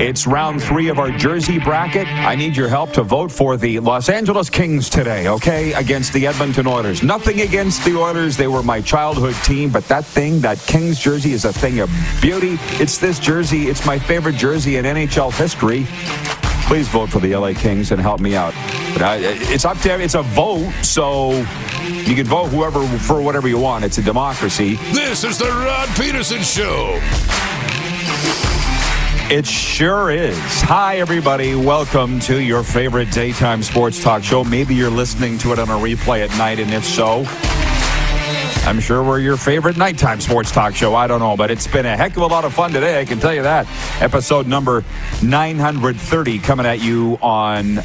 It's round three of our Jersey bracket. I need your help to vote for the Los Angeles Kings today, okay, against the Edmonton Oilers. Nothing against the Oilers. They were my childhood team, but that thing, that Kings jersey, is a thing of beauty. It's this jersey. It's my favorite jersey in NHL history. Please vote for the LA Kings and help me out. I, it's up there. It's a vote, so you can vote whoever for whatever you want. It's a democracy. This is the Rod Pedersen Show. It sure is. Hi, everybody. Welcome to your favorite daytime sports talk show. Maybe you're listening to it on a replay at night, and if so, I'm sure we're your favorite nighttime sports talk show. I don't know, but it's been a heck of a lot of fun today. I can tell you that. Episode number 930 coming at you on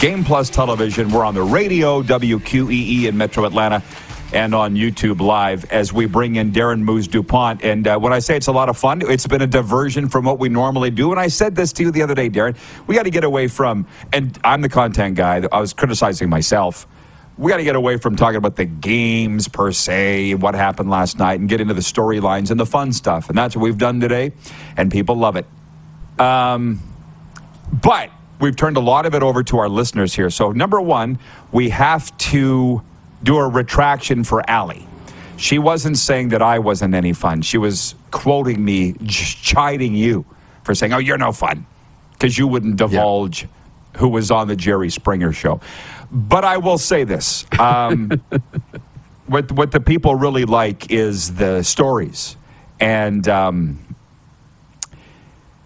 Game Plus Television. We're on the radio, WQEE in Metro Atlanta and on YouTube Live as we bring in Darren Moose DuPont. And uh, when I say it's a lot of fun, it's been a diversion from what we normally do. And I said this to you the other day, Darren. We got to get away from, and I'm the content guy. I was criticizing myself. We got to get away from talking about the games per se, and what happened last night, and get into the storylines and the fun stuff. And that's what we've done today, and people love it. Um, but we've turned a lot of it over to our listeners here. So, number one, we have to do a retraction for Allie. She wasn't saying that I wasn't any fun. She was quoting me, chiding you for saying, "Oh, you're no fun," because you wouldn't divulge yeah. who was on the Jerry Springer show. But I will say this: um, what what the people really like is the stories, and um,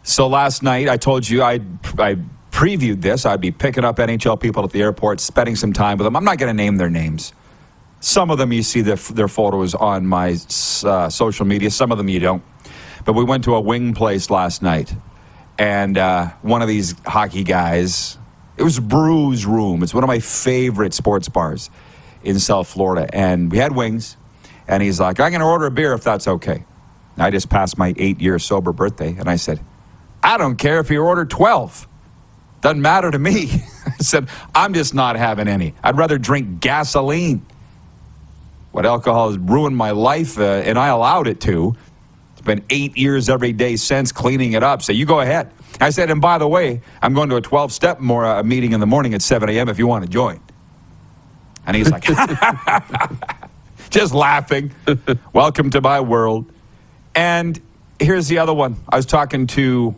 so last night I told you I I previewed this. I'd be picking up NHL people at the airport, spending some time with them. I'm not going to name their names. Some of them you see their, their photos on my uh, social media, some of them you don't. But we went to a wing place last night, and uh, one of these hockey guys, it was Brew's Room. It's one of my favorite sports bars in South Florida. And we had wings, and he's like, I'm going to order a beer if that's okay. I just passed my eight year sober birthday, and I said, I don't care if you order 12. Doesn't matter to me. I said, I'm just not having any. I'd rather drink gasoline what alcohol has ruined my life, uh, and I allowed it to. It's been eight years every day since cleaning it up. So you go ahead. I said, and by the way, I'm going to a 12 step more uh, meeting in the morning at 7 a.m. if you want to join. And he's like, just laughing. Welcome to my world. And here's the other one. I was talking to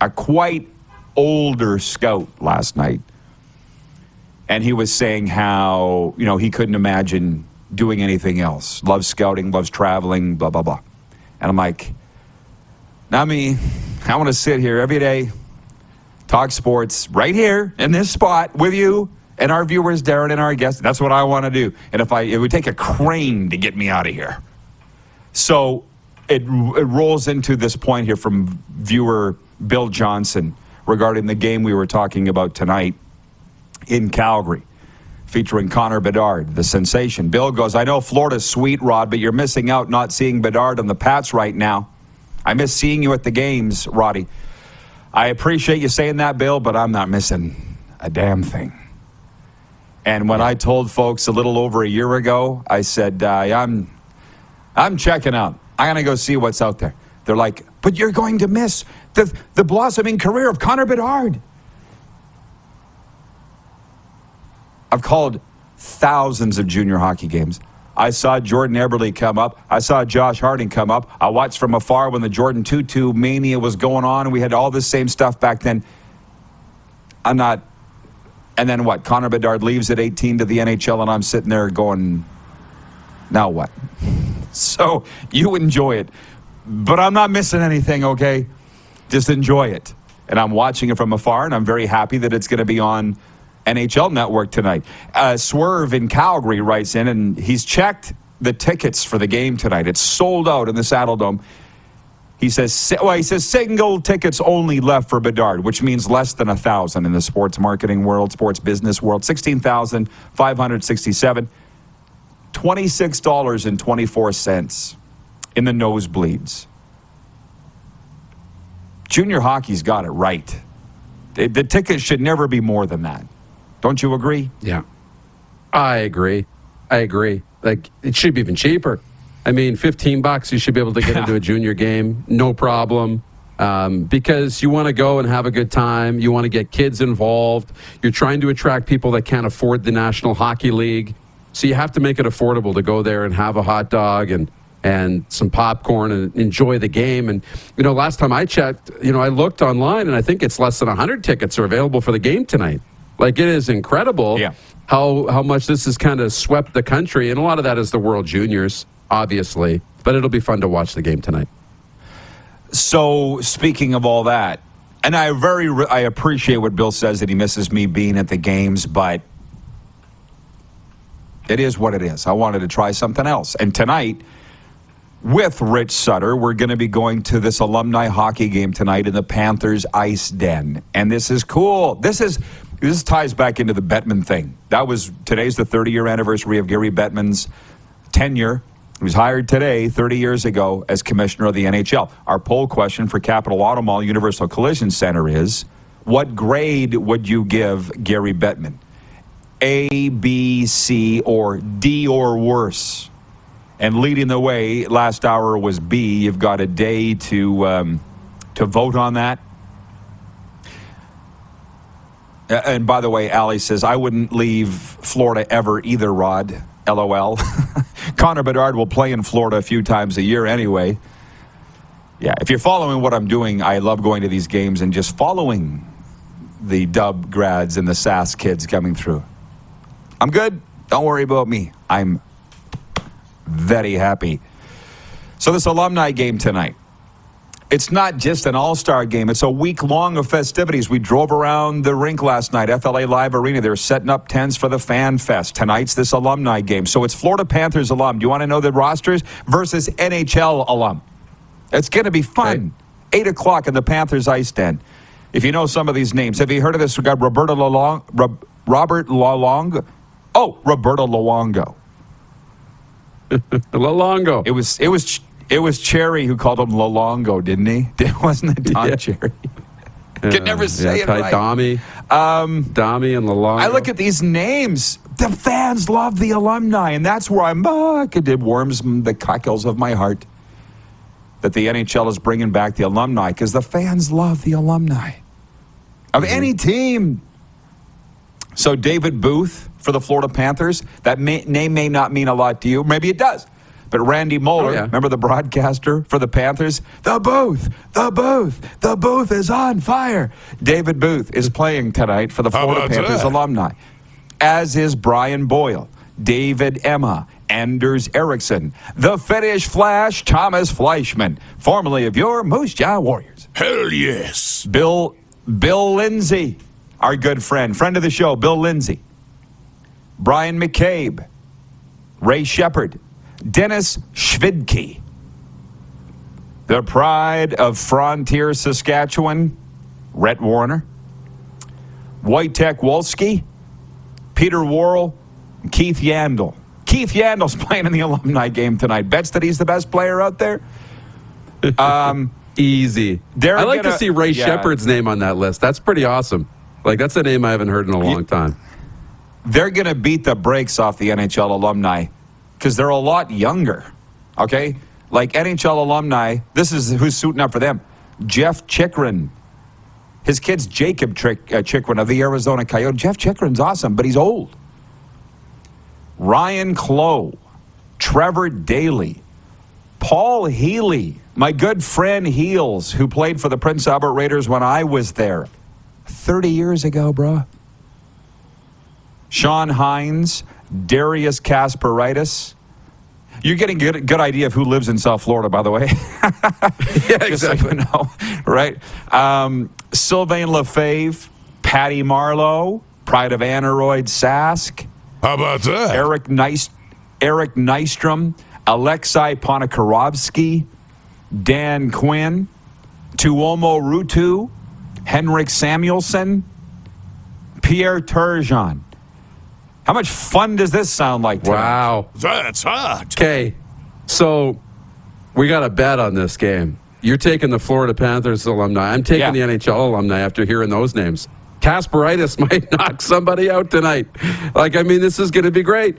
a quite older scout last night and he was saying how you know he couldn't imagine doing anything else. Loves scouting, loves traveling, blah blah blah. And I'm like, not me. I want to sit here every day, talk sports right here in this spot with you and our viewers, Darren and our guests. That's what I want to do. And if I, it would take a crane to get me out of here. So it, it rolls into this point here from viewer Bill Johnson regarding the game we were talking about tonight in Calgary featuring Connor Bedard, the sensation. Bill goes, I know Florida's sweet, Rod, but you're missing out not seeing Bedard on the Pats right now. I miss seeing you at the games, Roddy. I appreciate you saying that, Bill, but I'm not missing a damn thing. And when I told folks a little over a year ago, I said, uh, I'm, I'm checking out. I'm going to go see what's out there. They're like, but you're going to miss the, the blossoming career of Connor Bedard. I've called thousands of junior hockey games. I saw Jordan Eberle come up. I saw Josh Harding come up. I watched from afar when the Jordin Tootoo mania was going on, and we had all this same stuff back then. I'm not. And then what? Connor Bedard leaves at 18 to the NHL, and I'm sitting there going, now what? So you enjoy it. But I'm not missing anything, okay? Just enjoy it. And I'm watching it from afar, and I'm very happy that it's going to be on NHL Network tonight. Uh, Swerve in Calgary writes in, and he's checked the tickets for the game tonight. It's sold out in the Saddledome. He says, well, he says single tickets only left for Bedard, which means less than a thousand in the sports marketing world, sports business world. Sixteen thousand five hundred sixty-seven. Twenty-six dollars and twenty-four cents in the nosebleeds. Junior hockey's got it right. The, the ticket should never be more than that. Don't you agree? Yeah. I agree. I agree. Like it should be even cheaper. I mean, 15 bucks, you should be able to get into a junior game, no problem. Um, because you want to go and have a good time. You want to get kids involved. You're trying to attract people that can't afford the National Hockey League. So you have to make it affordable to go there and have a hot dog and and some popcorn and enjoy the game. And you know, last time I checked, you know, I looked online and I think it's less than 100 tickets are available for the game tonight. Like it is incredible yeah. how how much this has kind of swept the country, and a lot of that is the World Juniors, obviously. But it'll be fun to watch the game tonight. So speaking of all that, and I very I appreciate what Bill says that he misses me being at the games, but it is what it is. I wanted to try something else, and tonight with Rich Sutter. We're going to be going to this alumni hockey game tonight in the Panthers Ice Den. And this is cool. This is this ties back into the Bettman thing. That was today's the 30 year anniversary of Gary Bettman's tenure. He was hired today, 30 years ago, as commissioner of the NHL. Our poll question for Capital Auto Mall Universal Collision Center is what grade would you give Gary Bettman? A, B, C, or D or worse? And leading the way last hour was B. You've got a day to um, to vote on that. Uh, and by the way, Allie says I wouldn't leave Florida ever either. Rod, LOL. Connor Bedard will play in Florida a few times a year anyway. Yeah, if you're following what I'm doing, I love going to these games and just following the dub grads and the SAS kids coming through. I'm good. Don't worry about me. I'm very happy. So, this alumni game tonight, it's not just an all star game, it's a week long of festivities. We drove around the rink last night, FLA Live Arena. They're setting up tents for the Fan Fest. Tonight's this alumni game. So, it's Florida Panthers alum. Do you want to know the rosters versus NHL alum? It's going to be fun. Right. 8 o'clock in the Panthers Ice Den. If you know some of these names, have you heard of this? We got Roberto Lalong, Robert Lalong. Oh, Roberto Luongo. Lalongo. It was it was it was Cherry who called him Lalongo, didn't he? Wasn't it Don yeah. Cherry? Could never say yeah, it right. Domi, um, Domi, and Lalongo. I look at these names. The fans love the alumni, and that's where I'm. Uh, it warms the cockles of my heart that the NHL is bringing back the alumni because the fans love the alumni of mm-hmm. any team. So David Booth for the Florida Panthers. That may, name may not mean a lot to you. Maybe it does. But Randy Moller, oh, yeah. remember the broadcaster for the Panthers? The Booth, the Booth, the Booth is on fire. David Booth is playing tonight for the Florida Panthers that? alumni, as is Brian Boyle, David Emma, Anders Eriksson, the Finnish Flash, Thomas Fleischmann, formerly of your Moose Jaw Warriors. Hell yes. Bill Bill Lindsay, our good friend, friend of the show, Bill Lindsay. Bryan McCabe, Ray Sheppard, Denis Shvidki. The pride of Frontier, Saskatchewan, Rhett Warrener. Wojtek Wolski, Peter Worrell, Keith Yandle. Keith Yandle's playing in the alumni game tonight. Bets that he's the best player out there. Um, Easy. I like gonna, to see Ray yeah. Sheppard's name on that list. That's pretty awesome. Like that's a name I haven't heard in a long time they're going to beat the brakes off the NHL alumni because they're a lot younger. Okay? Like NHL alumni, this is who's suiting up for them. Jeff Chychrun. His kid's Jacob uh, Chychrun of the Arizona Coyote. Jeff Chychrun's awesome, but he's old. Ryan Clowe, Trevor Daley, Paul Healey, my good friend Heels, who played for the Prince Albert Raiders when I was there 30 years ago, bro. Sean Hines, Darius Kasparaitis. You're getting a good, good idea of who lives in South Florida, by the way. yeah, exactly. So know, right? Um, Sylvain Lefebvre, Patty Marleau, Pride of Aneroid Sask. How about that? Eric Nice, Eric Nystrom, Alexei Ponikarovsky, Dan Quinn, Tuomo Ruutu, Henrik Samuelsson, Pierre Turgeon. How much fun does this sound like? tonight? Wow. That's hot. Okay, so we got a bet on this game. You're taking the Florida Panthers alumni. I'm taking Yeah. the NHL alumni after hearing those names. Kasparaitis might knock somebody out tonight. Like, I mean, this is going to be great.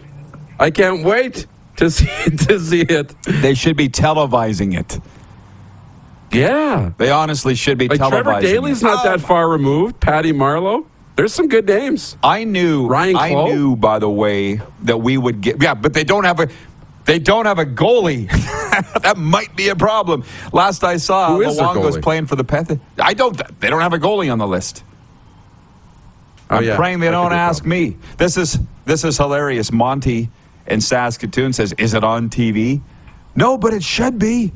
I can't wait to see to see it. They should be televising it. Yeah, They honestly should be like televising Trevor Daley's it. not that um, far removed. Patty Marleau. There's some good names. I knew Ryan I knew by the way that we would get yeah, but they don't have a they don't have a goalie. that might be a problem. Last I saw, Who is their Luongo's playing for the Panthers. I don't. They don't have a goalie on the list. Oh, I'm yeah. praying they That don't ask me. This is this is hilarious. Monty in Saskatoon says, "Is it on TV?" No, but it should be.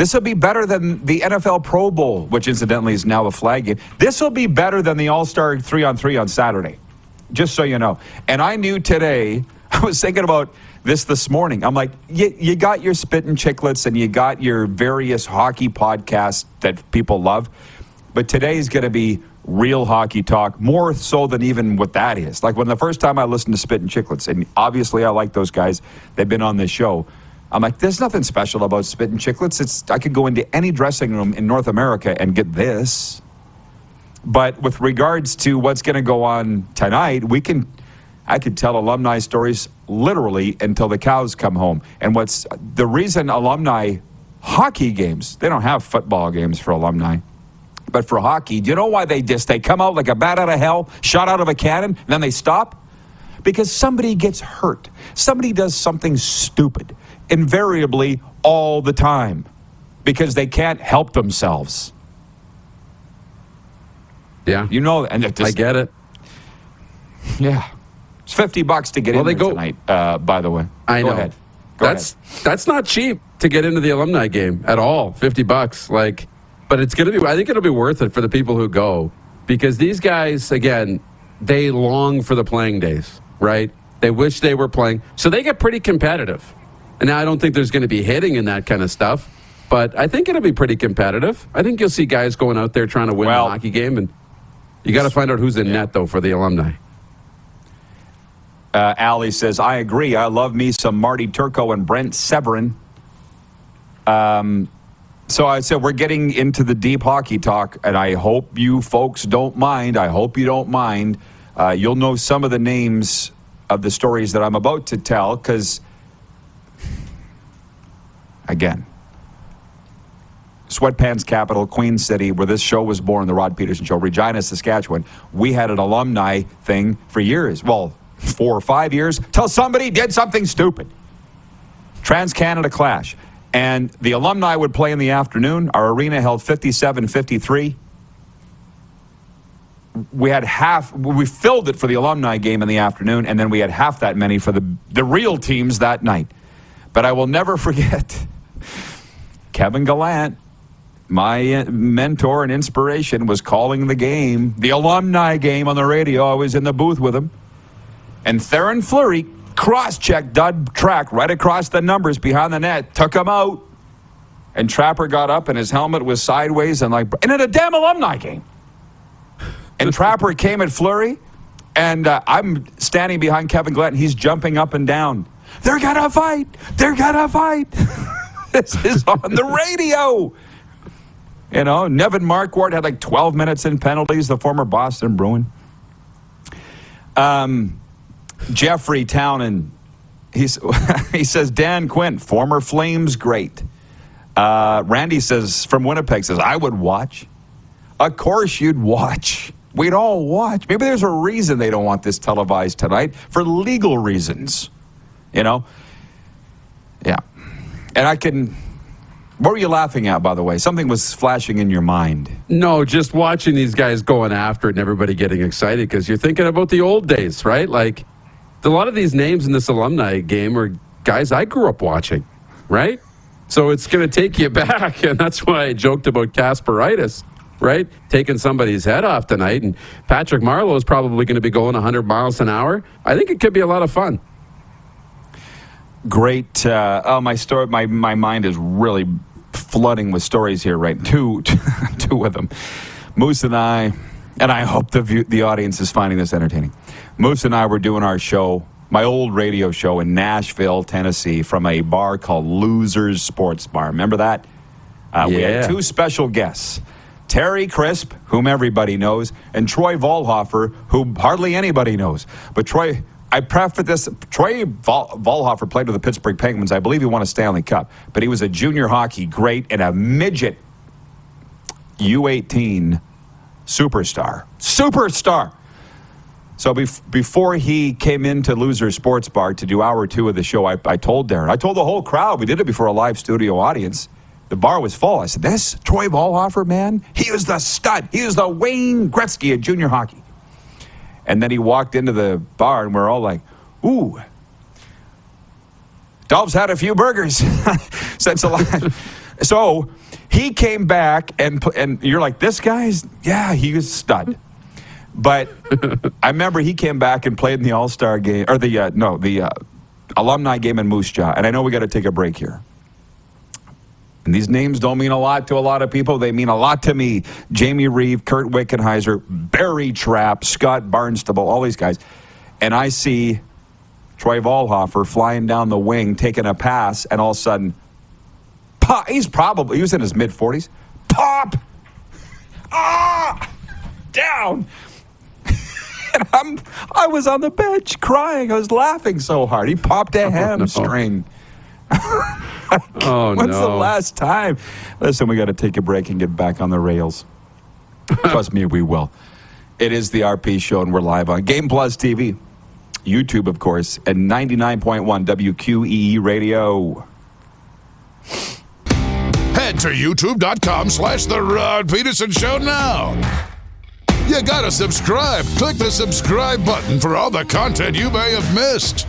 This will be better than the NFL Pro Bowl, which incidentally is now a flag game. This will be better than the All Star three on three on Saturday, just so you know. And I knew today. I was thinking about this this morning. I'm like, you, you got your Spittin' Chicklets and you got your various hockey podcasts that people love, but today's going to be real hockey talk, more so than even what that is. Like when the first time I listened to Spittin' Chicklets, and obviously I like those guys, they've been on this show. I'm like, there's nothing special about Spittin' Chicklets. It's I could go into any dressing room in North America and get this. But with regards to what's going to go on tonight, we can, I could tell alumni stories literally until the cows come home. And what's the reason alumni hockey games, they don't have football games for alumni. But for hockey, do you know why they just they come out like a bat out of hell, shot out of a cannon, and then they stop? Because somebody gets hurt. Somebody does something stupid, invariably all the time, because they can't help themselves. Yeah, You know, and just, I get it. yeah, it's fifty bucks to get Well, in they go- tonight. Uh, by the way, I Go know. ahead. Go that's that's not cheap to get into the alumni game at all. Fifty bucks, like, but it's gonna be. I think it'll be worth it for the people who go because these guys, again, they long for the playing days, right? They wish they were playing, so they get pretty competitive. And now I don't think there's going to be hitting in that kind of stuff, but I think it'll be pretty competitive. I think you'll see guys going out there trying to win Well- the hockey game, and you got to find out who's in net though for the alumni. Uh, Allie says, I agree. I love me some Marty Turco and Brent Severyn. Um, so I said, we're getting into the deep hockey talk, and I hope you folks don't mind. I hope you don't mind. Uh, you'll know some of the names of the stories that I'm about to tell because, again, Sweatpants Capital, Queen City, where this show was born, the Rod Pedersen Show, Regina, Saskatchewan. We had an alumni thing for years. Well, four or five years till somebody did something stupid. Trans Canada Clash. And the alumni would play in the afternoon. Our arena held 57 53. We had half, we filled it for the alumni game in the afternoon, and then we had half that many for the, the real teams that night. But I will never forget Kevin Gallant, my uh, mentor and inspiration, was calling the game, the alumni game on the radio. I was in the booth with him. And Theoren Fleury cross checked Doug Trapp right across the numbers behind the net, took him out. And Trapper got up and his helmet was sideways and like, and in a damn alumni game. And Trapper came at Fleury, and uh, I'm standing behind Kevin Glenn. He's jumping up and down. They're gonna fight. They're gonna fight. this is on the radio. You know, Nevin Markwart had like 12 minutes in penalties, the former Boston Bruin. Um, Jeffrey Townend, he's, he says, Dan Quinn, former Flames great. Uh, Randy says, from Winnipeg, says, I would watch. Of course you'd watch. We'd all watch. Maybe there's a reason they don't want this televised tonight for legal reasons. You know? And I can. What were you laughing at, by the way? Something was flashing in your mind. No, just watching these guys going after it and everybody getting excited because you're thinking about the old days, right? Like a lot of these names in this alumni game are guys I grew up watching, right? So it's going to take you back, and that's why I joked about Kasparaitis, right? Taking somebody's head off tonight, and Patrick Marleau is probably going to be going 100 miles an hour. I think it could be a lot of fun. Great. Uh, oh, my story. My my mind is really flooding with stories here, right? Two, two of them. Moose and I, and I hope the view, the audience is finding this entertaining. Moose and I were doing our show, my old radio show in Nashville, Tennessee, from a bar called Losers Sports Bar. Remember that? Uh, We had two special guests. Terry Crisp, whom everybody knows, and Troy Volhofer, who hardly anybody knows. But Troy, I preface this Troy Vol- Volhofer played with the Pittsburgh Penguins. I believe he won a Stanley Cup, but he was a junior hockey great and a midget U18 superstar. Superstar. So bef- before he came into Loser Sports Bar to do hour two of the show, I, I told Darren, I told the whole crowd, we did it before a live studio audience. The bar was full. I said, This Troy Volhofer, man, he is the stud. He is the Wayne Gretzky of junior hockey. And then he walked into the bar, and we're all like, Ooh, Dolph's had a few burgers since a lot. so he came back, and and you're like, This guy's, yeah, he was stud. But I remember he came back and played in the All Star game, or the uh, no, the uh, alumni game in Moose Jaw. And I know we got to take a break here. And these names don't mean a lot to a lot of people. They mean a lot to me. Jamie Reeve, Kurt Wickenheiser, Barry Trapp, Scott Barnstable, all these guys. And I see Troy Volhofer flying down the wing, taking a pass, and all of a sudden, pop, he's probably, he was in his mid 40s. Pop! Ah! Down! and I'm, I was on the bench crying. I was laughing so hard. He popped a hamstring. Oh, When's no. the last time? Listen, we got to take a break and get back on the rails. Trust me, we will. It is the RP show, and we're live on Game Plus TV, YouTube, of course, and 99.1 WQEE Radio. Head to youtube.com slash The Rod Pedersen Show now. You gotta subscribe. Click the subscribe button for all the content you may have missed.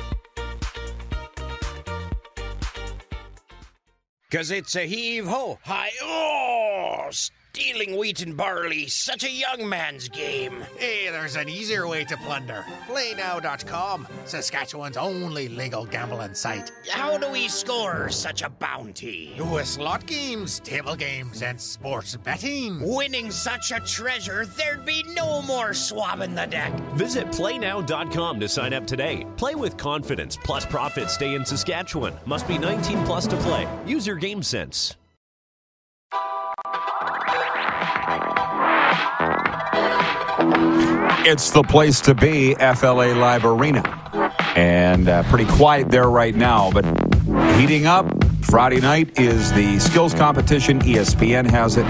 Cause it's a heave ho, hi oh, stealing wheat and barley, such a young man's game. Hey, there's an easier way to plunder. PlayNow.com, Saskatchewan's only legal gambling site. How do we score such a bounty? With slot games, table games, and sports betting. Winning such a treasure, there'd be no more swabbing the deck. Visit playnow.com to sign up today. Play with confidence, plus profits stay in Saskatchewan. Must be 19 plus to play. Use your game sense. It's the place to be, FLA Live Arena. And uh, pretty quiet there right now, but heating up. Friday night is the skills competition. ESPN has it.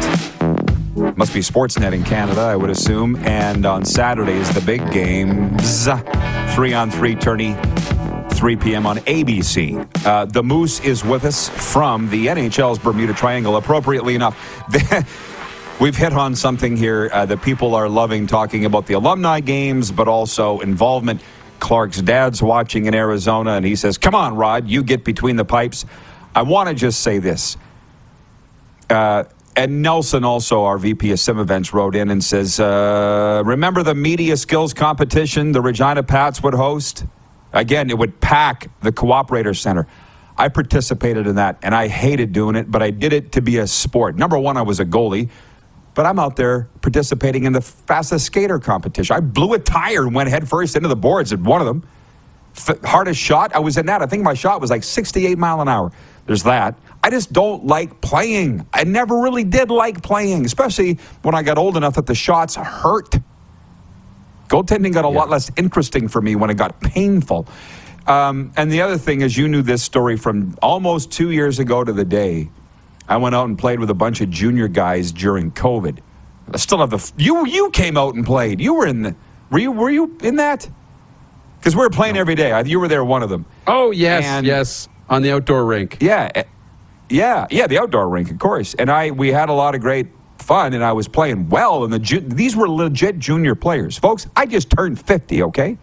Must be Sportsnet in Canada, I would assume. And on Saturday is the big games. Three on three tourney, 3 p.m. on ABC. Uh, the Moose is with us from the NHL's Bermuda Triangle, appropriately enough. We've hit on something here uh, that people are loving talking about the alumni games, but also involvement. Clark's dad's watching in Arizona, and he says, Come on, Rod, you get between the pipes. I want to just say this. Uh, and Nelson, also our VP of Sim Events, wrote in and says, uh, Remember the media skills competition the Regina Pats would host? Again, it would pack the Cooperator Center. I participated in that, and I hated doing it, but I did it to be a sport. Number one, I was a goalie, but I'm out there participating in the fastest skater competition. I blew a tire and went headfirst into the boards at one of them. F- hardest shot, I was in that. I think my shot was like 68 mile an hour. There's that. I just don't like playing. I never really did like playing, especially when I got old enough that the shots hurt. Goaltending got a lot less interesting for me when it got painful. Um, and the other thing is, you knew this story from almost two years ago to the day. I went out and played with a bunch of junior guys during COVID. I still have the f- you. You came out and played. You were in the. Were you? Were you in that? Because we were playing every day. I- You were there, one of them. Oh, yes, And- yes. On the outdoor rink. Yeah, eh, Yeah, yeah, the outdoor rink, of course. And I we had a lot of great fun, and I was playing well. And the ju- these were legit junior players, folks. I just turned fifty, okay.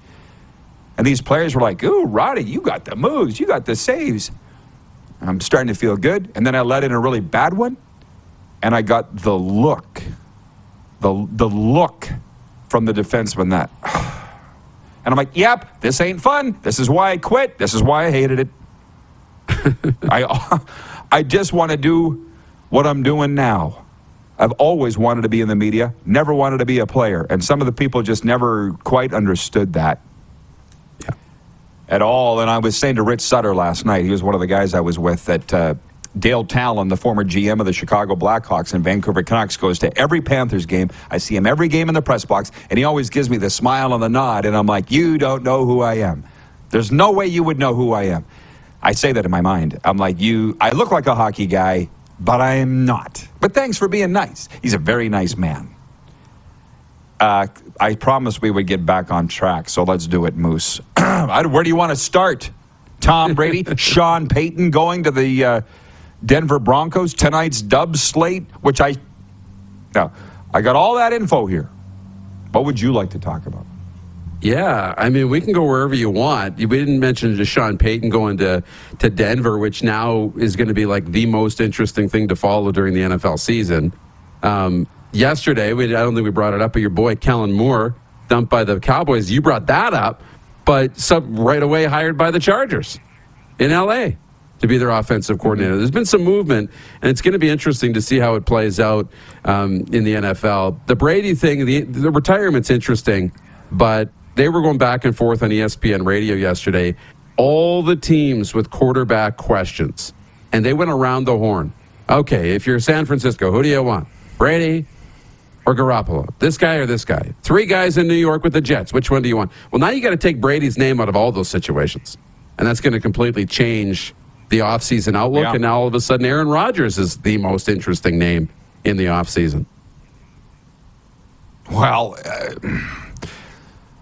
And these players were like, "Ooh, Roddy, you got the moves, you got the saves." I'm starting to feel good, and then I let in a really bad one, and I got the look, the the look from the defenseman that. And I'm like, yep, this ain't fun. This is why I quit. This is why I hated it. I, I just want to do what I'm doing now. I've always wanted to be in the media, never wanted to be a player. And some of the people just never quite understood that. At all. And I was saying to Rich Sutter last night, he was one of the guys I was with, that uh, Dale Tallon, the former GM of the Chicago Blackhawks and Vancouver Canucks, goes to every Panthers game. I see him every game in the press box, and he always gives me the smile and the nod. And I'm like, You don't know who I am. There's no way you would know who I am. I say that in my mind. I'm like, You, I look like a hockey guy, but I am not. But thanks for being nice. He's a very nice man. Uh, I promised we would get back on track, so let's do it, Moose. Where do you want to start? Tom Brady, Sean Payton going to the. Uh, Denver Broncos, tonight's dub slate, which I now I got all that info here. What would you like to talk about? Yeah, I mean, we can go wherever you want. We didn't mention Deshaun Payton going to, to Denver, which now is going to be like the most interesting thing to follow during the NFL season. Um, yesterday, we, I don't think we brought it up, but your boy Kellen Moore dumped by the Cowboys. You brought that up, but sub right away hired by the Chargers in LA to be their offensive coordinator. There's been some movement, and it's going to be interesting to see how it plays out um, in the NFL. The Brady thing, the, the retirement's interesting, but they were going back and forth on ESPN radio yesterday. All the teams with quarterback questions, and they went around the horn. Okay, if you're San Francisco, who do you want? Brady or Garoppolo? This guy or this guy? Three guys in New York with the Jets. Which one do you want? Well, now you got to take Brady's name out of all those situations. And that's going to completely change the offseason outlook. Yeah. And now all of a sudden, Aaron Rodgers is the most interesting name in the offseason. Well, uh,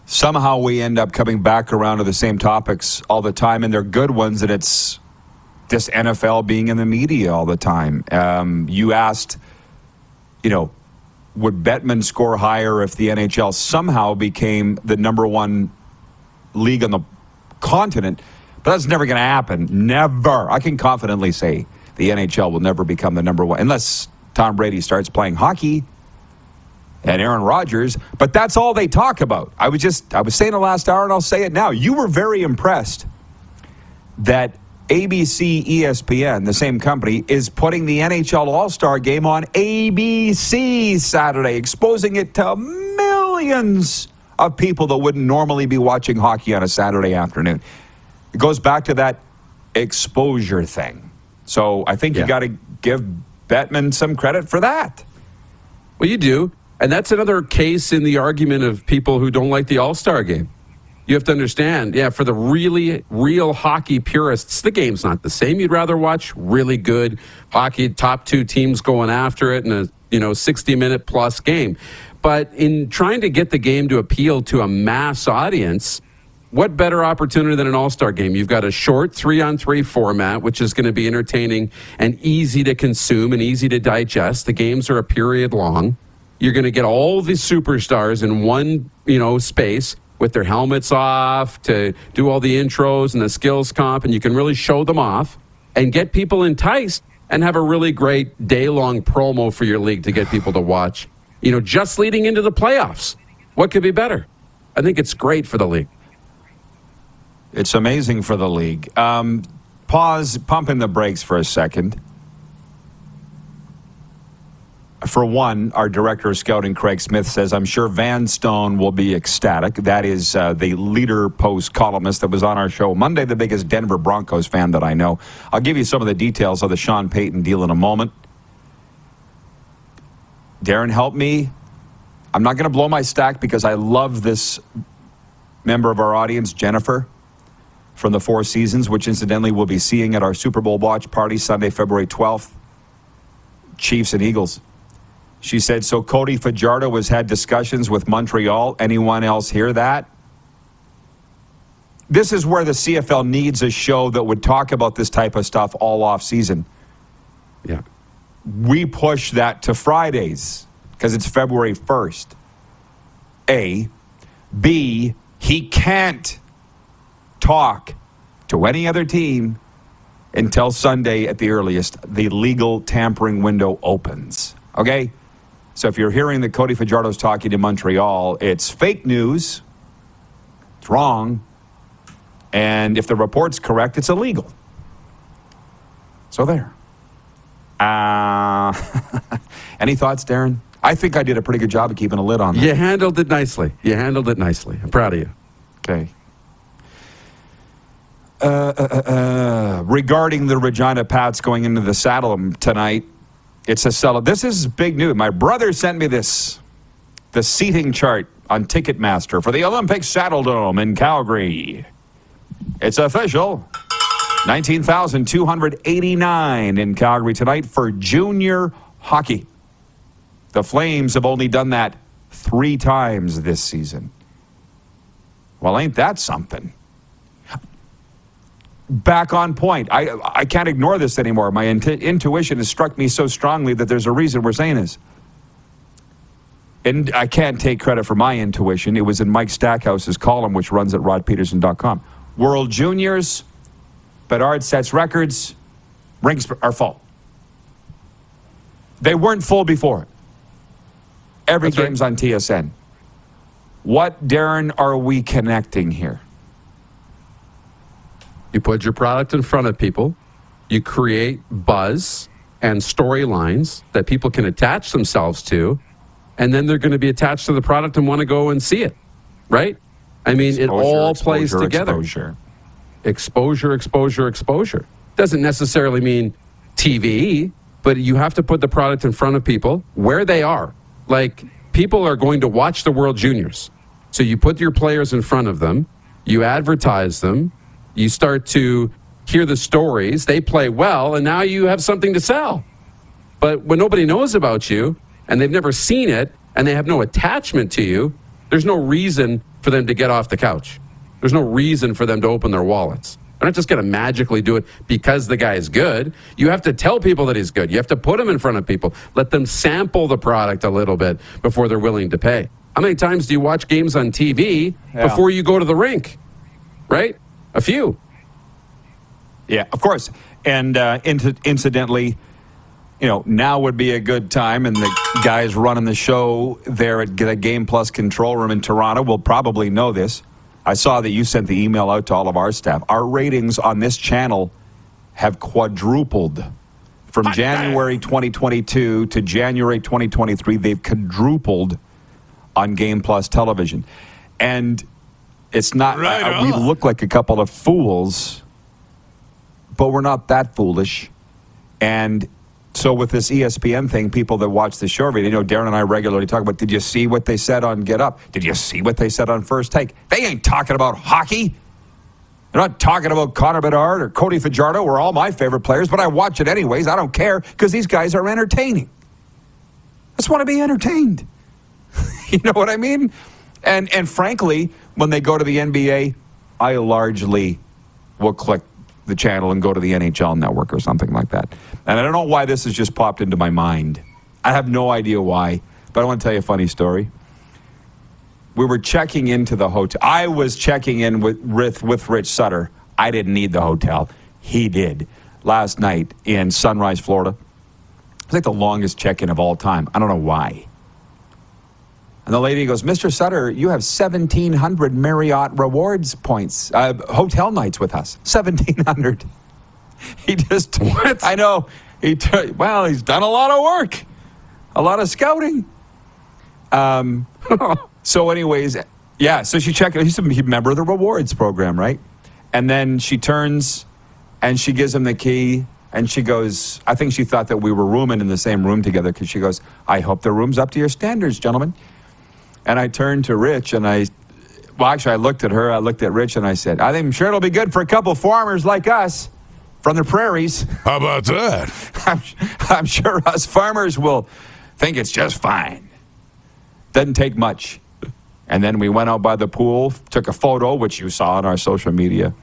somehow we end up coming back around to the same topics all the time, and they're good ones, and it's this NFL being in the media all the time. Um, you asked, you know, would Bettman score higher if the NHL somehow became the number one league on the continent? But that's never going to happen. Never. I can confidently say the NHL will never become the number one unless Tom Brady starts playing hockey and Aaron Rodgers. But that's all they talk about. I was just, I was saying the last hour and I'll say it now. You were very impressed that ABC ESPN, the same company, is putting the NHL All Star game on ABC Saturday, exposing it to millions of people that wouldn't normally be watching hockey on a Saturday afternoon. It goes back to that exposure thing. So I think yeah. you got to give Bettman some credit for that. Well, you do. And that's another case in the argument of people who don't like the All Star game. You have to understand, yeah, for the really real hockey purists, the game's not the same. You'd rather watch really good hockey, top two teams going after it in a you know 60 minute plus game. But in trying to get the game to appeal to a mass audience, what better opportunity than an all star game? You've got a short three on three format, which is going to be entertaining and easy to consume and easy to digest. The games are a period long. You're going to get all the superstars in one, you know, space with their helmets off to do all the intros and the skills comp, and you can really show them off and get people enticed and have a really great day long promo for your league to get people to watch. You know, just leading into the playoffs. What could be better? I think it's great for the league. It's amazing for the league. Um, pause, pumping the brakes for a second. For one, our director of scouting, Craig Smith, says, I'm sure Vanstone will be ecstatic. That is uh, the leader post columnist that was on our show Monday, the biggest Denver Broncos fan that I know. I'll give you some of the details of the Sean Payton deal in a moment. Darren, help me. I'm not going to blow my stack because I love this member of our audience, Jennifer from the Four Seasons, which incidentally we'll be seeing at our Super Bowl watch party Sunday, February 12th. Chiefs and Eagles. She said, So Cody Fajardo has had discussions with Montreal. Anyone else hear that? This is where the CFL needs a show that would talk about this type of stuff all off season. Yeah. we push that to Fridays because it's February 1st. A. B. He can't talk to any other team until Sunday at the earliest. The legal tampering window opens. Okay? So if you're hearing that Cody Fajardo's talking to Montreal, it's fake news. It's wrong. And if the report's correct, it's illegal. So there. Uh, any thoughts, Darren? I think I did a pretty good job of keeping a lid on that. You handled it nicely. You handled it nicely. I'm proud of you. Okay. Uh, uh, uh, uh, regarding the Regina Pats going into the Saddle tonight, it's a sell. This is big news. My brother sent me this, the seating chart on Ticketmaster for the Olympic Saddledome in Calgary. It's official. 19,289 in Calgary tonight for junior hockey. The Flames have only done that three times this season. Well, ain't that something? Back on point. I, I can't ignore this anymore. My intu- intuition has struck me so strongly that there's a reason we're saying this. And I can't take credit for my intuition. It was in Mike Stackhouse's column, which runs at rodpedersen.com. World Juniors, Bedard sets records, rings are full. They weren't full before. Every That's right. game's on TSN. What, Darren, are we connecting here? You put your product in front of people, you create buzz and storylines that people can attach themselves to, and then they're going to be attached to the product and want to go and see it, right? I mean, it Exposure, all plays exposure, together. Exposure. exposure, exposure, exposure. Doesn't necessarily mean TV, but you have to put the product in front of people where they are. Like people are going to watch the World Juniors. So you put your players in front of them, you advertise them, you start to hear the stories, they play well, and now you have something to sell. But when nobody knows about you and they've never seen it and they have no attachment to you, there's no reason for them to get off the couch. There's no reason for them to open their wallets. They're not just going to magically do it because the guy is good. You have to tell people that he's good. You have to put him in front of people. Let them sample the product a little bit before they're willing to pay. How many times do you watch games on TV Yeah. before you go to the rink? Right? A few. Yeah, of course. And uh, inci- incidentally, you know, now would be a good time, and the guys running the show there at the Game Plus control room in Toronto will probably know this. I saw that you sent the email out to all of our staff. Our ratings on this channel have quadrupled from January 2022 to January 2023. They've quadrupled on Game Plus television, and it's not. Right I- we look like a couple of fools but we're not that foolish. And so with this ESPN thing, people that watch the show you know, Darren and I regularly talk about, did you see what they said on Get Up? Did you see what they said on First Take? They ain't talking about hockey. They're not talking about Connor Bedard or Cody Fajardo or all my favorite players, but I watch it anyways. I don't care because these guys are entertaining. I just want to be entertained. you know what I mean? And and frankly, when they go to the NBA, I largely will click the channel and go to the NHL network or something like that. And I don't know why this has just popped into my mind. I have no idea why, but I want to tell you a funny story. We were checking into the hotel. I was checking in with, with, with Rich Sutter. I didn't need the hotel. He did. Last night in Sunrise, Florida. It's like the longest check in of all time. I don't know why. And the lady goes, Mr. Sutter, you have 1,700 Marriott rewards points, uh, hotel nights with us. 1,700. He just, what? I know. He, t- well, he's done a lot of work, a lot of scouting. Um, so, anyways, yeah, so she checked, he's a member of the rewards program, right? And then she turns and she gives him the key and she goes, I think she thought that we were rooming in the same room together because she goes, I hope the room's up to your standards, gentlemen. And I turned to Rich and I, well, actually, I looked at her, I looked at Rich, and I said, I think I'm sure it'll be good for a couple farmers like us from the prairies. How about that? I'm, I'm sure us farmers will think it's just fine. Doesn't take much. And then we went out by the pool, took a photo, which you saw on our social media.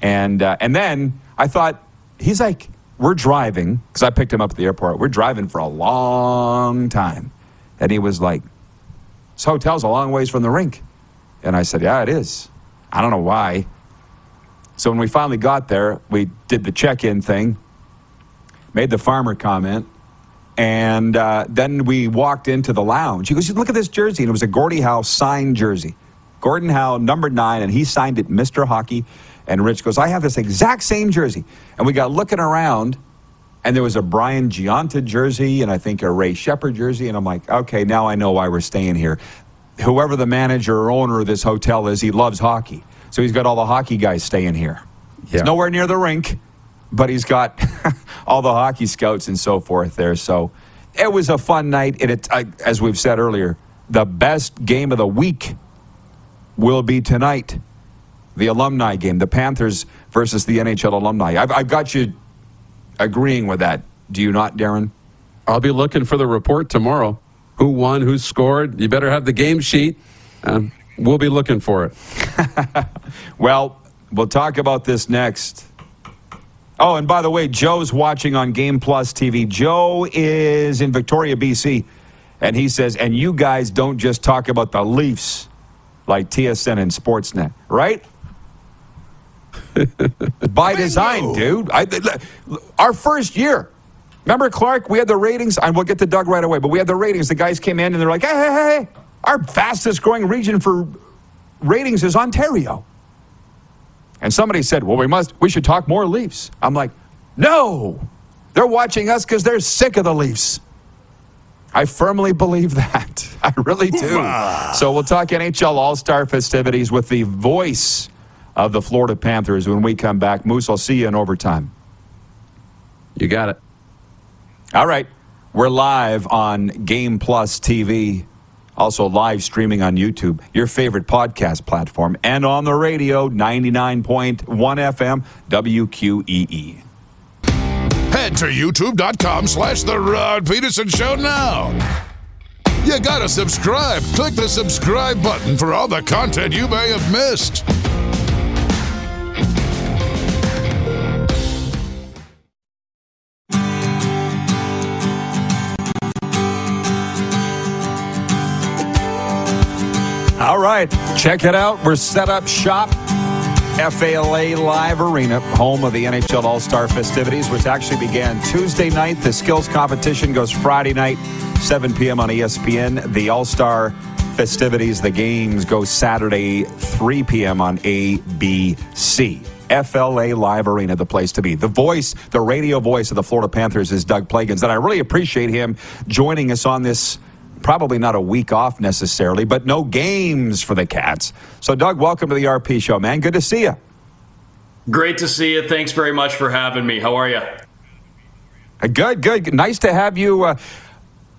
And, uh, and then I thought, he's like, we're driving because I picked him up at the airport. We're driving for a long time, and he was like, "This hotel's a long ways from the rink," and I said, "Yeah, it is. I don't know why." So when we finally got there, we did the check-in thing, made the farmer comment, and uh, then we walked into the lounge. He goes, "Look at this jersey," and it was a Gordie Howe signed jersey. Gordon Howe, number nine, and he signed it Mr. Hockey. And Rich goes, I have this exact same jersey. And we got looking around, and there was a Brian Gionta jersey, and I think a Ray Sheppard jersey. And I'm like, okay, now I know why we're staying here. Whoever the manager or owner of this hotel is, he loves hockey. So he's got all the hockey guys staying here. He's nowhere near the rink, but he's got all the hockey scouts and so forth there. So it was a fun night. And it, I, as we've said earlier, the best game of the week will be tonight. The alumni game, the Panthers versus the NHL alumni. I've, I've got you agreeing with that. Do you not, Darren? I'll be looking for the report tomorrow. Who won? Who scored? You better have the game sheet. Um, we'll be looking for it. well, we'll talk about this next. Oh, and by the way, Joe's watching on Game Plus TV. Joe is in Victoria, BC, and he says, and you guys don't just talk about the Leafs like TSN and Sportsnet, right? By design, dude. I, our first year. Remember, Clark? We had the ratings, and we'll get to Doug right away, but we had the ratings. The guys came in and they're like, hey, hey, hey, our fastest growing region for ratings is Ontario. And somebody said, well, we must, we should talk more Leafs. I'm like, no, they're watching us because they're sick of the Leafs. I firmly believe that. I really do. So we'll talk NHL All Star festivities with the voice of the Florida Panthers when we come back. Moose, I'll see you in overtime. You got it. All right. We're live on Game Plus TV, also live streaming on YouTube, your favorite podcast platform, and on the radio, 99.1 FM, WQEE. Head to youtube.com slash The Rod Pedersen Show now. You gotta subscribe. Click the subscribe button for all the content you may have missed. Right, check it out. We're set up shop. FLA Live Arena, home of the NHL All Star festivities, which actually began Tuesday night. The skills competition goes Friday night, 7 p.m. on ESPN. The All Star festivities, the games go Saturday, 3 p.m. on ABC. FLA Live Arena, the place to be. The voice, the radio voice of the Florida Panthers is Doug Plagens, and I really appreciate him joining us on this probably not a week off necessarily, but no games for the Cats. So, Doug, welcome to the RP show, man. Good to see you. Great to see you. Thanks very much for having me. How are you? Uh, Good, good. Nice to have you. Uh,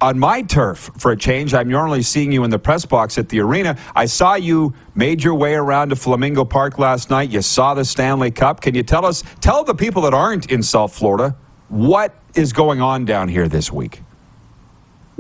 on my turf for a change. I'm normally seeing you in the press box at the arena. I saw you made your way around to Flamingo Park last night. You saw the Stanley Cup. Can you tell us, tell the people that aren't in South Florida, what is going on down here this week?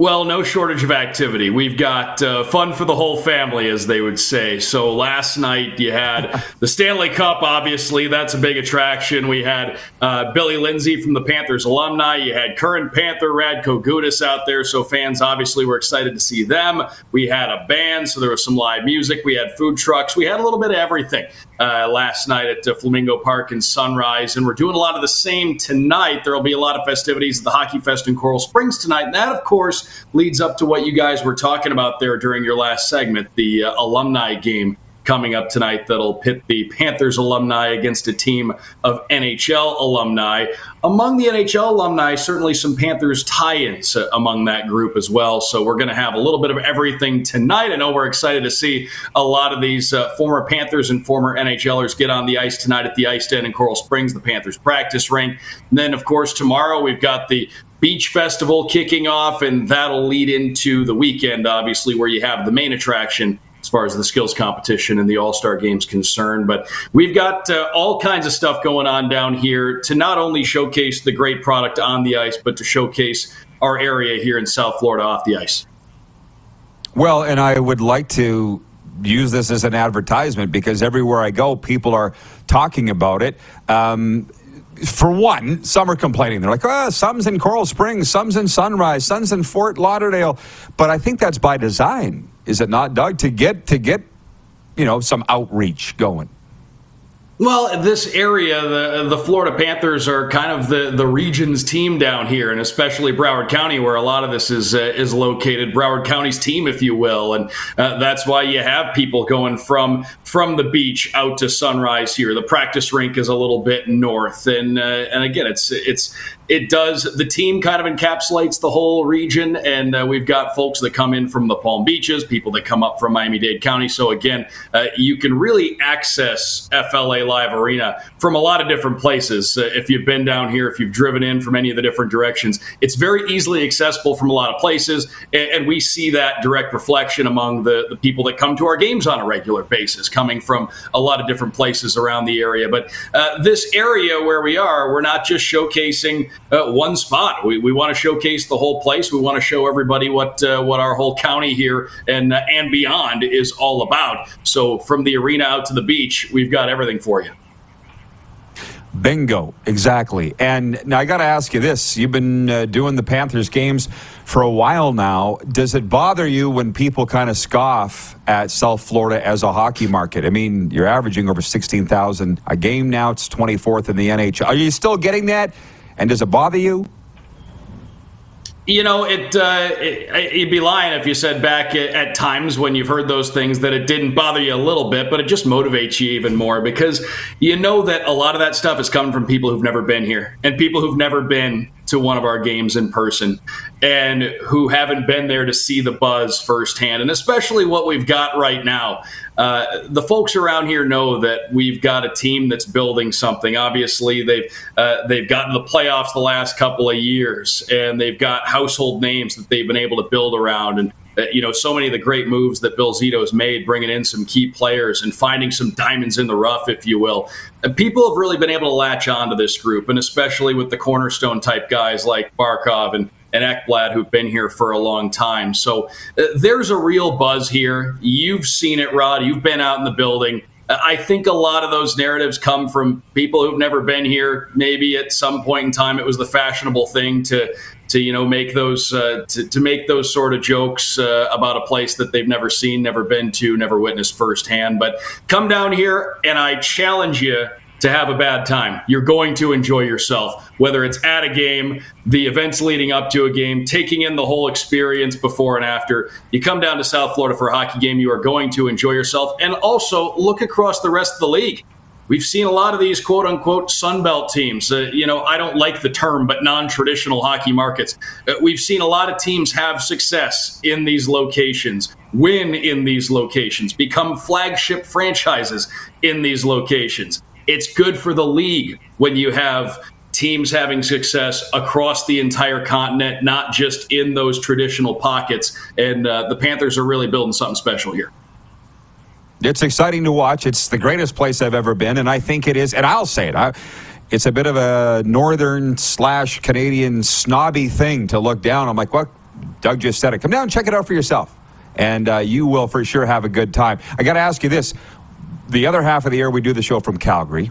Well, no shortage of activity. We've got uh, fun for the whole family, as they would say. So last night you had the Stanley Cup, obviously. That's a big attraction. We had uh, Billy Lindsay from the Panthers alumni. You had current Panther Radko Gudas out there. So fans obviously were excited to see them. We had a band, so there was some live music. We had food trucks. We had a little bit of everything uh, last night at uh, Flamingo Park and Sunrise. And we're doing a lot of the same tonight. There will be a lot of festivities at the Hockey Fest in Coral Springs tonight. And that, of course, leads up to what you guys were talking about there during your last segment the uh, alumni game coming up tonight that'll pit the Panthers alumni against a team of NHL alumni. Among the NHL alumni, certainly some Panthers tie ins among that group as well. So we're going to have a little bit of everything tonight. I know we're excited to see a lot of these uh, former Panthers and former NHLers get on the ice tonight at the Ice Den in Coral Springs, the Panthers practice rink. And then, of course, tomorrow we've got the Beach Festival kicking off, and that'll lead into the weekend, obviously, where you have the main attraction as far as the skills competition and the All Star games concerned. But we've got uh, all kinds of stuff going on down here to not only showcase the great product on the ice, but to showcase our area here in South Florida off the ice. Well, and I would like to use this as an advertisement because everywhere I go, people are talking about it. Um, for one, some are complaining. They're like, ah, oh, some's in Coral Springs, some's in Sunrise, some's in Fort Lauderdale. But I think that's by design, is it not, Doug? To get to get, you know, some outreach going. Well, this area, the the Florida Panthers are kind of the, the region's team down here, and especially Broward County, where a lot of this is uh, is located. Broward County's team, if you will, and uh, that's why you have people going from from the beach out to Sunrise here. The practice rink is a little bit north, and uh, and again, it's it's it does the team kind of encapsulates the whole region and uh, we've got folks that come in from the palm beaches people that come up from miami-dade county. So again uh, you can really access fla live arena from a lot of different places. Uh, if you've been down here if you've driven in from any of the different directions it's very easily accessible from a lot of places and, and we see that direct reflection among the, the people that come to our games on a regular basis coming from a lot of different places around the area. But uh, this area where we are we're not just showcasing uh, one spot. We, we want to showcase the whole place. We want to show everybody what uh, what our whole county here and uh, and beyond is all about. So from the arena out to the beach, we've got everything for you. Bingo, exactly. And now I got to ask you this: You've been uh, doing the Panthers games for a while now. Does it bother you when people kind of scoff at South Florida as a hockey market? I mean, you're averaging over sixteen thousand a game now. It's twenty fourth in the NHL. Are you still getting that? And does it bother you? You know, it, uh, it, you'd be lying if you said back at, at, times when you've heard those things that it didn't bother you a little bit, but it just motivates you even more because you know that a lot of that stuff is coming from people who've never been here and people who've never been to one of our games in person and who haven't been there to see the buzz firsthand, and especially what we've got right now. Uh, the folks around here know that we've got a team that's building something. Obviously, they've uh, they've gotten the playoffs the last couple of years, and they've got household names that they've been able to build around. And you know, so many of the great moves that Bill Zito has made, bringing in some key players and finding some diamonds in the rough, if you will. And people have really been able to latch on to this group, and especially with the cornerstone type guys like Barkov and and Ekblad, who've been here for a long time. So uh, there's a real buzz here. You've seen it, Rod. You've been out in the building. Uh, I think a lot of those narratives come from people who've never been here. Maybe at some point in time, it was the fashionable thing to to you know make those uh, to, to, make those sort of jokes uh, about a place that they've never seen, never been to, never witnessed firsthand. But come down here, and I challenge you to have a bad time. You're going to enjoy yourself, whether it's at a game, the events leading up to a game, taking in the whole experience before and after. You come down to South Florida for a hockey game, you are going to enjoy yourself. And also look across the rest of the league. We've seen a lot of these quote unquote Sunbelt teams. Uh, you know, I don't like the term, but non traditional hockey markets. Uh, we've seen a lot of teams have success in these locations, win in these locations, become flagship franchises in these locations. It's good for the league when you have teams having success across the entire continent, not just in those traditional pockets. And uh, the Panthers are really building something special here. It's exciting to watch. It's the greatest place I've ever been, and I think it is. And I'll say it. I, it's a bit of a northern slash Canadian snobby thing to look down. I'm like, what? Doug just said it. Come down and check it out for yourself, and uh, you will for sure have a good time. I got to ask you this: the other half of the year, we do the show from Calgary.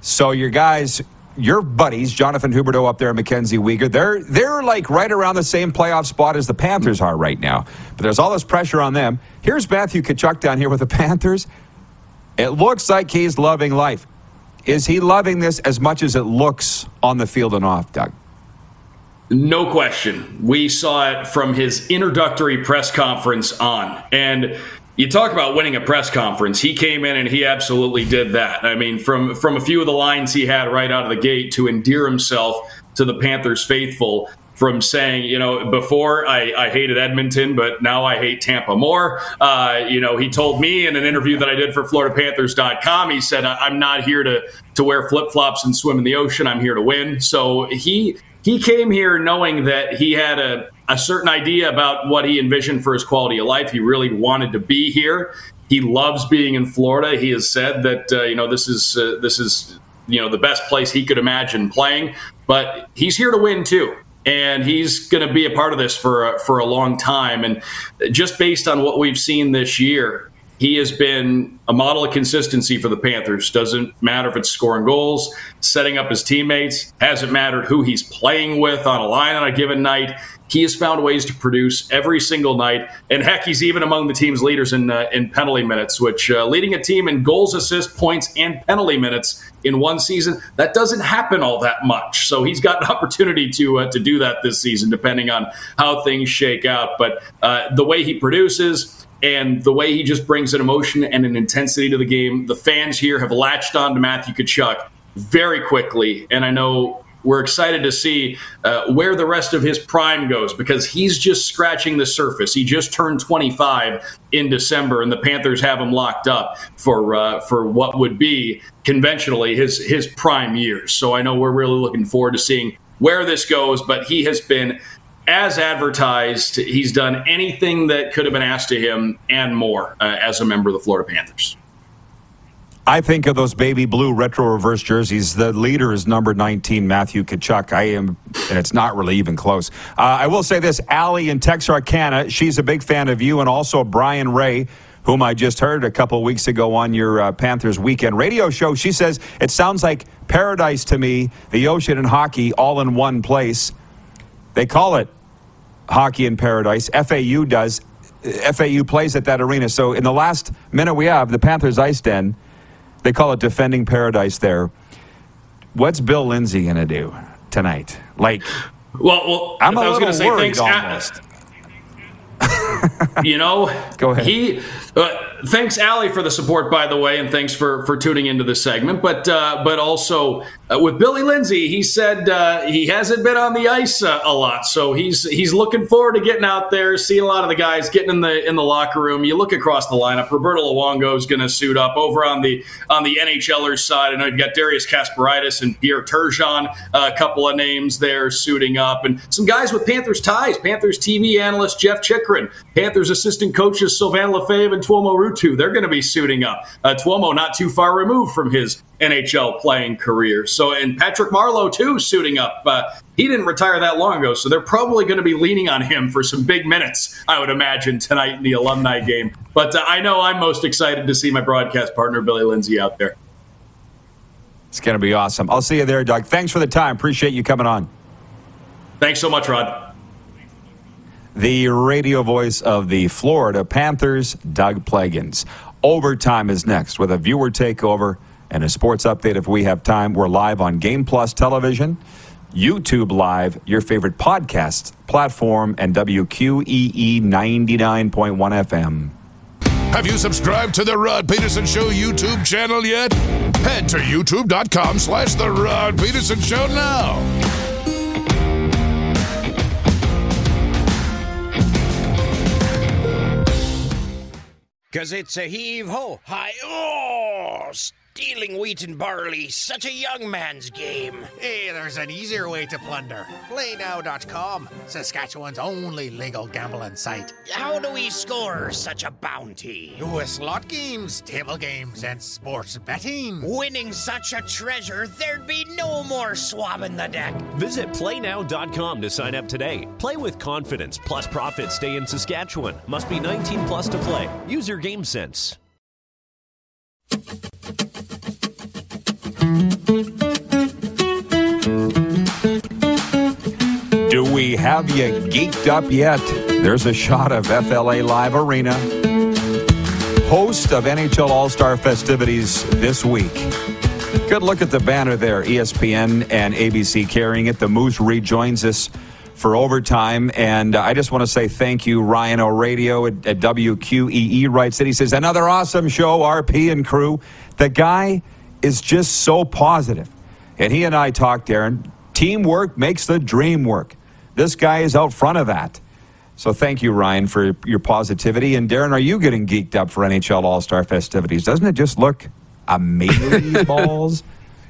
So your guys, your buddies, Jonathan Huberdeau up there and Mackenzie Weegar, they're they're like right around the same playoff spot as the Panthers are right now. But there's all this pressure on them. Here's Matthew Tkachuk down here with the Panthers. It looks like he's loving life. Is he loving this as much as it looks on the field and off, Doug? No question. We saw it from his introductory press conference on. And you talk about winning a press conference. He came in and he absolutely did that. I mean, from from a few of the lines he had right out of the gate to endear himself to the Panthers faithful from saying, you know, before I, I hated Edmonton, but now I hate Tampa more. Uh, you know, he told me in an interview that I did for FloridaPanthers.com, he said, I'm not here to to wear flip flops and swim in the ocean. I'm here to win. So he he came here knowing that he had a, a certain idea about what he envisioned for his quality of life. He really wanted to be here. He loves being in Florida. He has said that uh, you know this is uh, this is you know the best place he could imagine playing. But he's here to win too, and he's going to be a part of this for a, for a long time. And just based on what we've seen this year, he has been a model of consistency for the Panthers. Doesn't matter if it's scoring goals, setting up his teammates, hasn't mattered who he's playing with on a line on a given night. He has found ways to produce every single night, and heck, he's even among the team's leaders in uh, in penalty minutes, which uh, leading a team in goals, assists, points, and penalty minutes in one season that doesn't happen all that much. So he's got an opportunity to uh, to do that this season, depending on how things shake out. But uh, the way he produces and the way he just brings an emotion and an intensity to the game. The fans here have latched on to Matthew Tkachuk very quickly, and I know we're excited to see uh, where the rest of his prime goes because he's just scratching the surface. He just turned 25 in December, and the Panthers have him locked up for uh, for what would be conventionally his his prime years. So I know we're really looking forward to seeing where this goes. But he has been as advertised, he's done anything that could have been asked to him and more uh, as a member of the Florida Panthers. I think of those baby blue retro reverse jerseys. The leader is number 19, Matthew Tkachuk. I am, and it's not really even close. Uh, I will say this Allie in Texarkana, she's a big fan of you and also Brian Ray, whom I just heard a couple weeks ago on your uh, Panthers weekend radio show. She says, It sounds like paradise to me, the ocean and hockey all in one place. They call it Hockey in Paradise. FAU does. FAU plays at that arena. So in the last minute we have, the Panthers Ice Den, they call it Defending Paradise there. What's Bill Lindsay going to do tonight? Like, well, well I'm a I was going to say thanks. almost. You know, Go ahead. He uh, thanks Allie for the support, by the way, and thanks for for tuning into this segment. But uh, but also uh, with Billy Lindsay, he said uh, he hasn't been on the ice uh, a lot, so he's he's looking forward to getting out there, seeing a lot of the guys getting in the in the locker room. You look across the lineup. Roberto Luongo is going to suit up over on the on the NHLers side. I know you've got Darius Kasparaitis and Pierre Turgeon, a couple of names there suiting up, and some guys with Panthers ties. Panthers TV analyst Jeff Chychrun, Panthers assistant coaches Sylvain Lefebvre and Tuomo Ruutu. They're going to be suiting up. Uh, Tuomo not too far removed from his NHL playing career. So, and Patrick Marleau too suiting up. Uh, he didn't retire that long ago, so they're probably going to be leaning on him for some big minutes, I would imagine, tonight in the alumni game. But uh, I know I'm most excited to see my broadcast partner, Billy Lindsay, out there. It's going to be awesome. I'll see you there, Doug. Thanks for the time. Appreciate you coming on. Thanks so much, Rod. The radio voice of the Florida Panthers, Doug Plagens. Overtime is next with a viewer takeover and a sports update if we have time. We're live on Game Plus Television, YouTube Live, your favorite podcast platform, and WQEE 99.1 FM. Have you subscribed to the Rod Pedersen Show YouTube channel yet? Head to youtube.com slash the Rod Pedersen Show now. Cause it's a heave ho, hi oh, stealing wheat and barley, such a young man's game. Hey, there's an easier way to plunder. PlayNow.com, Saskatchewan's only legal gambling site. How do we score such a bounty? With slot games, table games, and sports betting. Winning such a treasure, there'd be no more swabbing the deck. Visit playnow.com to sign up today. Play with confidence, plus profits stay in Saskatchewan. Must be 19 plus to play. Use your game sense. Do we have you geeked up yet? There's a shot of FLA Live Arena, host of NHL All Star festivities this week. Good look at the banner there. ESPN and ABC carrying it. The Moose rejoins us for overtime. And I just want to say thank you, Ryan O'Radio at, at WQEE writes that he says, another awesome show, RP and crew. The guy is just so positive. And he and I talked, Darren. Teamwork makes the dream work. This guy is out front of that. So thank you, Ryan, for your positivity. And Darren, are you getting geeked up for NHL All Star festivities? Doesn't it just look amazing balls?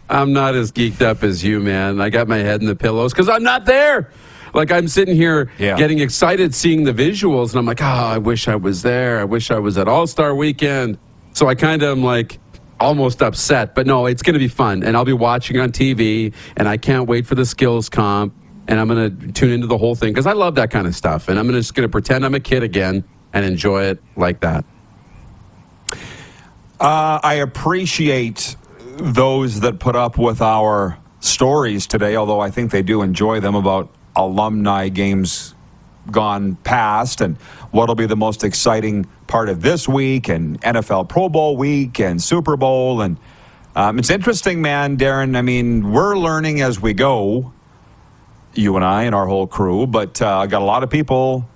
I'm not as geeked up as you, man. I got my head in the pillows because I'm not there. Like I'm sitting here Yeah. getting excited seeing the visuals, and I'm like, oh, I wish I was there. I wish I was at All Star Weekend. So I kind of am like almost upset, but no, it's going to be fun, and I'll be watching on TV, and I can't wait for the skills comp, and I'm going to tune into the whole thing because I love that kind of stuff, and I'm just going to pretend I'm a kid again and enjoy it like that. Uh, I appreciate those that put up with our stories today, although I think they do enjoy them about alumni games gone past and what'll be the most exciting part of this week and NFL Pro Bowl week and Super Bowl. And um, it's interesting, man, Darren. I mean, we're learning as we go, you and I and our whole crew, but uh, I got a lot of people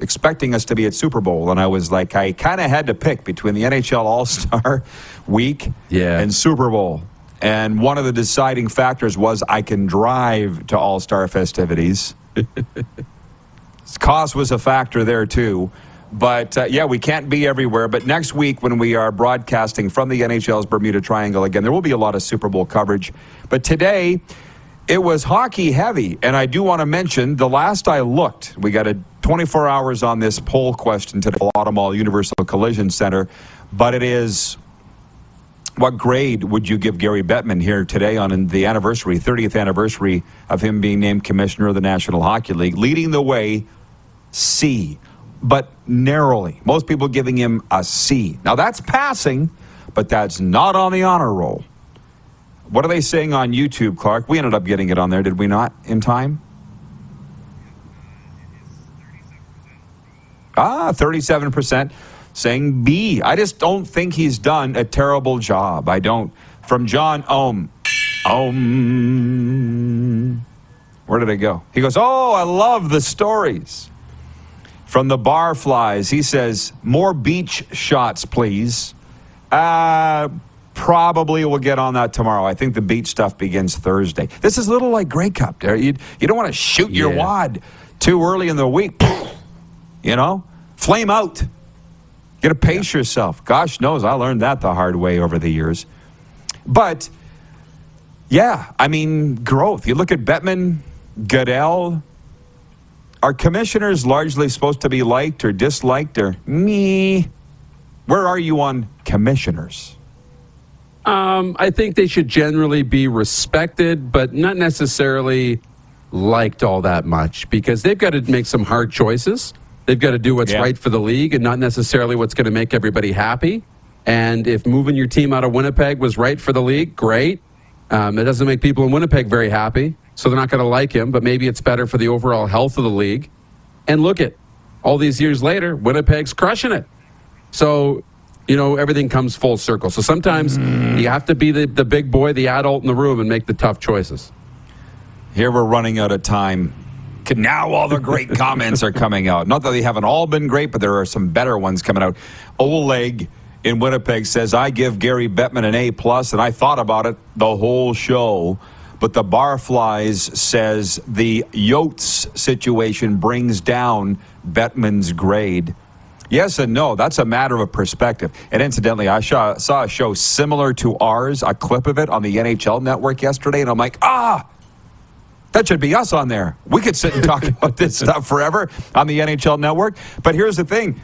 expecting us to be at Super Bowl, and I was like, I kind of had to pick between the NHL All Star Week Yeah. and Super Bowl. And one of the deciding factors was I can drive to All Star festivities. Cost was a factor there too. But uh, yeah, we can't be everywhere. But next week, when we are broadcasting from the NHL's Bermuda Triangle again, there will be a lot of Super Bowl coverage. But today, it was hockey heavy. And I do want to mention the last I looked, we got a 24 hours on this poll question to the Automall Universal Collision Center. But it is what grade would you give Gary Bettman here today on the anniversary, 30th anniversary of him being named commissioner of the National Hockey League? Leading the way, C, but narrowly. Most people giving him a C. Now that's passing, but that's not on the honor roll. What are they saying on YouTube, Clark? We ended up getting it on there, did we not, in time? Ah, 37% saying B. I just don't think he's done a terrible job. I don't. From John Ohm. Ohm. Where did it go? He goes, Oh, I love the stories. From the Barflies, he says, More beach shots, please. Uh, probably we'll get on that tomorrow. I think the beach stuff begins Thursday. This is a little like Grey Cup. There, you, you don't want to shoot your Yeah. wad too early in the week. You know, flame out. You got to pace yourself. Gosh knows I learned that the hard way over the years. But yeah, I mean, growth. You look at Bettman, Goodell. Are commissioners largely supposed to be liked or disliked or me? Where are you on commissioners? Um, I think they should generally be respected, but not necessarily liked all that much because they've got to make some hard choices. They've got to do what's Yeah. right for the league and not necessarily what's going to make everybody happy. And if moving your team out of Winnipeg was right for the league, great. Um, it doesn't make people in Winnipeg very happy, so they're not going to like him, but maybe it's better for the overall health of the league. And look at all these years later, Winnipeg's crushing it. So, you know, everything comes full circle. So sometimes mm. you have to be the, the big boy, the adult in the room, and make the tough choices. Here we're running out of time. Now all the great comments are coming out. Not that they haven't all been great, but there are some better ones coming out. Oleg in Winnipeg says, "I give Gary Bettman an A plus, and I thought about it the whole show." But the Barflies says the Yotes situation brings down Bettman's grade. Yes and no. That's a matter of perspective. And incidentally, I saw, saw a show similar to ours, a clip of it on the NHL network yesterday, and I'm like, ah, that should be us on there. We could sit and talk about this stuff forever on the NHL network. But here's the thing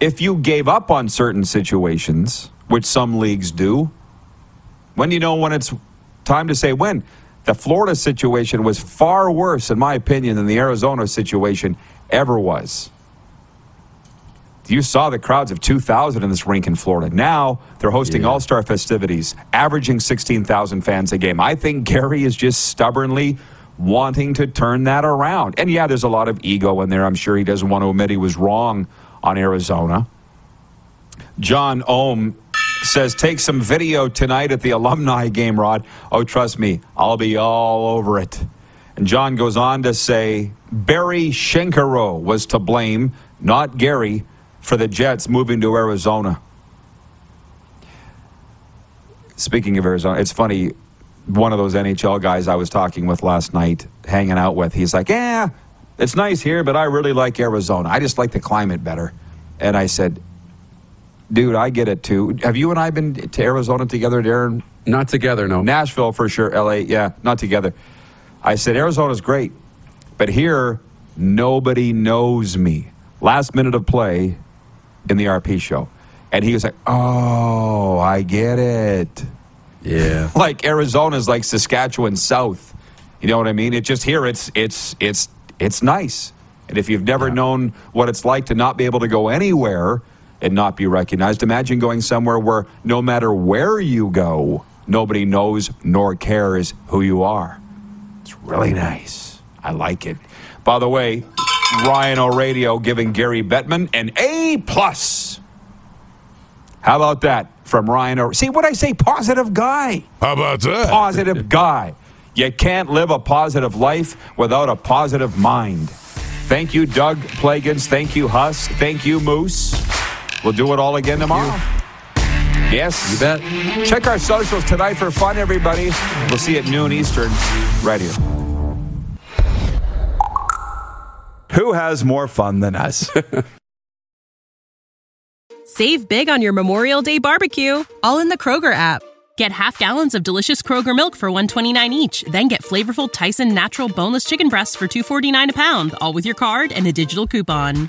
if you gave up on certain situations, which some leagues do, when do you know when it's time to say when? The Florida situation was far worse, in my opinion, than the Arizona situation ever was. You saw the crowds of 2,000 in this rink in Florida. Now they're hosting Yeah. all star festivities, averaging 16,000 fans a game. I think Gary is just stubbornly wanting to turn that around. And yeah, there's a lot of ego in there. I'm sure he doesn't want to admit he was wrong on Arizona. John Ohm says, take some video tonight at the alumni game, Rod. Oh, trust me, I'll be all over it. And John goes on to say, Barry Shenkarow was to blame, not Gary, for the Jets moving to Arizona. Speaking of Arizona, it's funny. One of those NHL guys I was talking with last night, hanging out with, he's like, Yeah, it's nice here, but I really like Arizona. I just like the climate better. And I said, Dude, I get it too. Have you and I been to Arizona together, Darren? Not together, no. Nashville for sure. LA, yeah, not together. I said, Arizona's great, but here, nobody knows me. Last minute of play in the RP show. And he was like, Oh, I get it. Yeah. Like Arizona's like Saskatchewan South. You know what I mean? It just here it's it's it's it's nice. And if you've never known what it's like to not be able to go anywhere and not be recognized. Imagine going somewhere where no matter where you go, nobody knows nor cares who you are. It's really nice. I like it. By the way, Ryan O'Radio giving Gary Bettman an A plus. How about that from Ryan? O- See what I say? Positive guy. How about that? Positive guy. You can't live a positive life without a positive mind. Thank you, Doug Plagens. Thank you, Huss. Thank you, Moose. We'll do it all again tomorrow. Yes. You bet. Check our socials tonight for fun, everybody. We'll see you at noon Eastern, right here. Who has more fun than us? Save big on your Memorial Day barbecue, all in the Kroger app. Get half gallons of delicious Kroger milk for 129 each, then get flavorful Tyson natural boneless chicken breasts for 249 a pound, all with your card and a digital coupon.